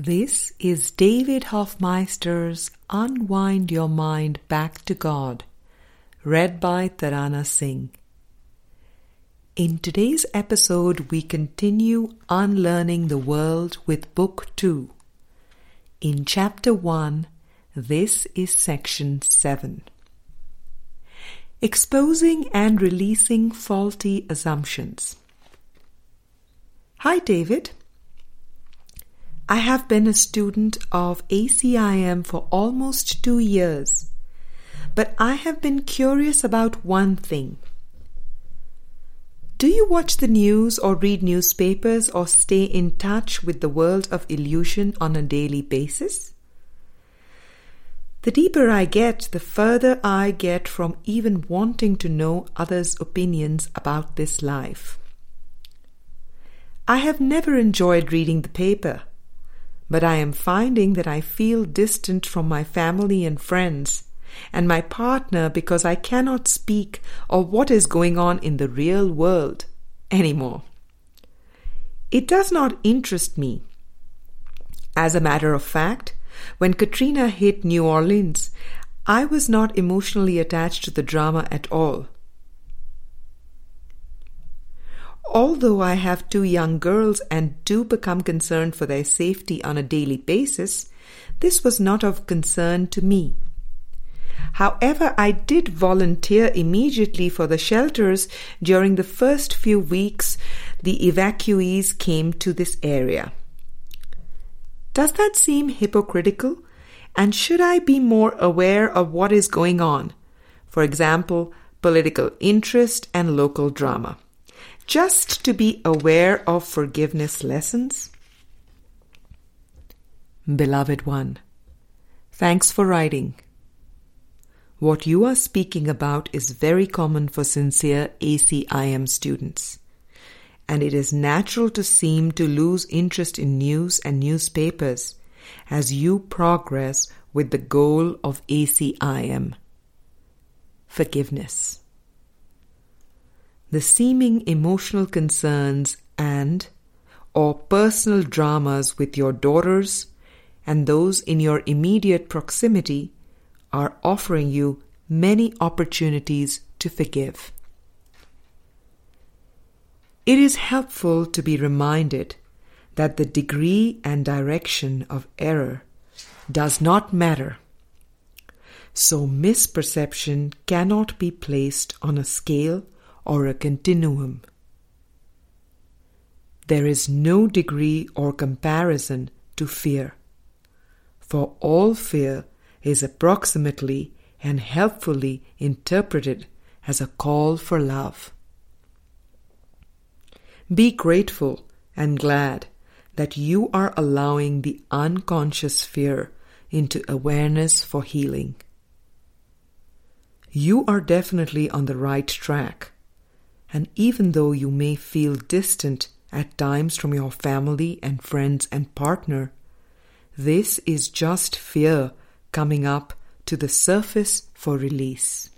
This is David Hoffmeister's Unwind Your Mind Back to God, read by Tarana Singh. In today's episode, we continue unlearning the world with Book 2. In Chapter 1, this is Section 7. Exposing and releasing faulty assumptions. Hi, David. I have been a student of ACIM for almost two years, but I have been curious about one thing. Do you watch the news or read newspapers or stay in touch with the world of illusion on a daily basis? The deeper I get, the further I get from even wanting to know others' opinions about this life. I have never enjoyed reading the paper but I am finding that I feel distant from my family and friends and my partner because I cannot speak of what is going on in the real world anymore. It does not interest me. As a matter of fact, when Katrina hit New Orleans, I was not emotionally attached to the drama at all. Although I have two young girls and do become concerned for their safety on a daily basis, this was not of concern to me. However, I did volunteer immediately for the shelters during the first few weeks the evacuees came to this area. Does that seem hypocritical? And should I be more aware of what is going on? For example, political interest and local drama just to be aware of forgiveness lessons? Beloved one, thanks for writing. What you are speaking about is very common for sincere ACIM students, and it is natural to seem to lose interest in news and newspapers as you progress with the goal of ACIM forgiveness the seeming emotional concerns and or personal dramas with your daughters and those in your immediate proximity are offering you many opportunities to forgive. It is helpful to be reminded that the degree and direction of error does not matter. So misperception cannot be placed on a scale or a continuum. There is no degree or comparison to fear, for all fear is approximately and helpfully interpreted as a call for love. Be grateful and glad that you are allowing the unconscious fear into awareness for healing. You are definitely on the right track and even though you may feel distant at times from your family and friends and partner, this is just fear coming up to the surface for release.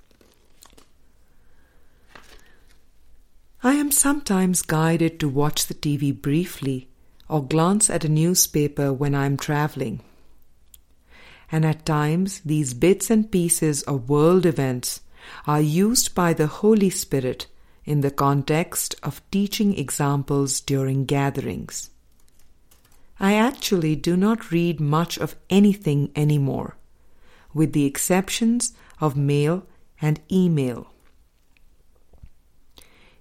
I am sometimes guided to watch the TV briefly or glance at a newspaper when I am traveling. And at times, these bits and pieces of world events are used by the Holy Spirit in the context of teaching examples during gatherings. I actually do not read much of anything anymore, with the exceptions of mail and email.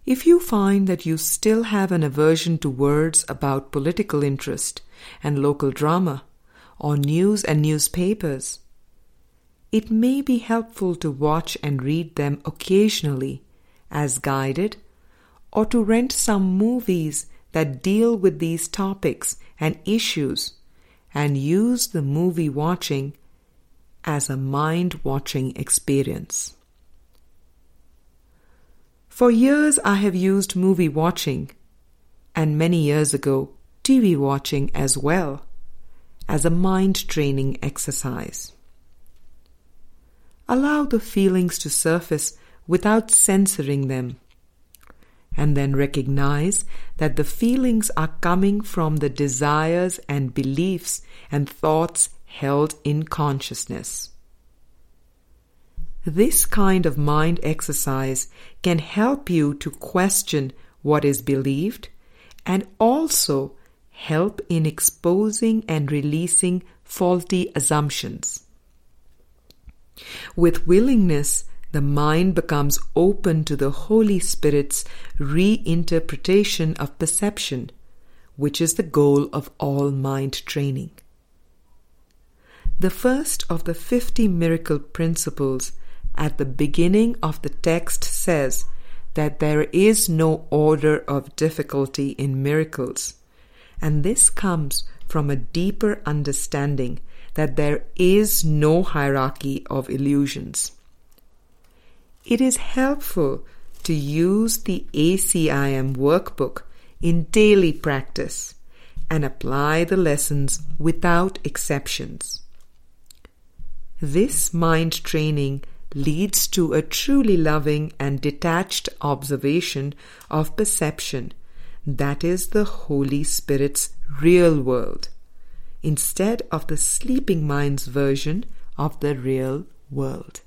If you find that you still have an aversion to words about political interest and local drama, or news and newspapers, it may be helpful to watch and read them occasionally as guided, or to rent some movies that deal with these topics and issues and use the movie watching as a mind watching experience. For years, I have used movie watching, and many years ago, TV watching as well, as a mind training exercise. Allow the feelings to surface without censoring them. and then recognize that the feelings are coming from the desires and beliefs and thoughts held in consciousness. This kind of mind exercise can help you to question what is believed and also help in exposing and releasing faulty assumptions. With willingness, the mind becomes open to the Holy Spirit's reinterpretation of perception, which is the goal of all mind training. The first of the 50 miracle principles at the beginning of the text says that there is no order of difficulty in miracles, and this comes from a deeper understanding that there is no hierarchy of illusions. It is helpful to use the ACIM workbook in daily practice and apply the lessons without exceptions. This mind training leads to a truly loving and detached observation of perception that is the Holy Spirit's real world, instead of the sleeping mind's version of the real world.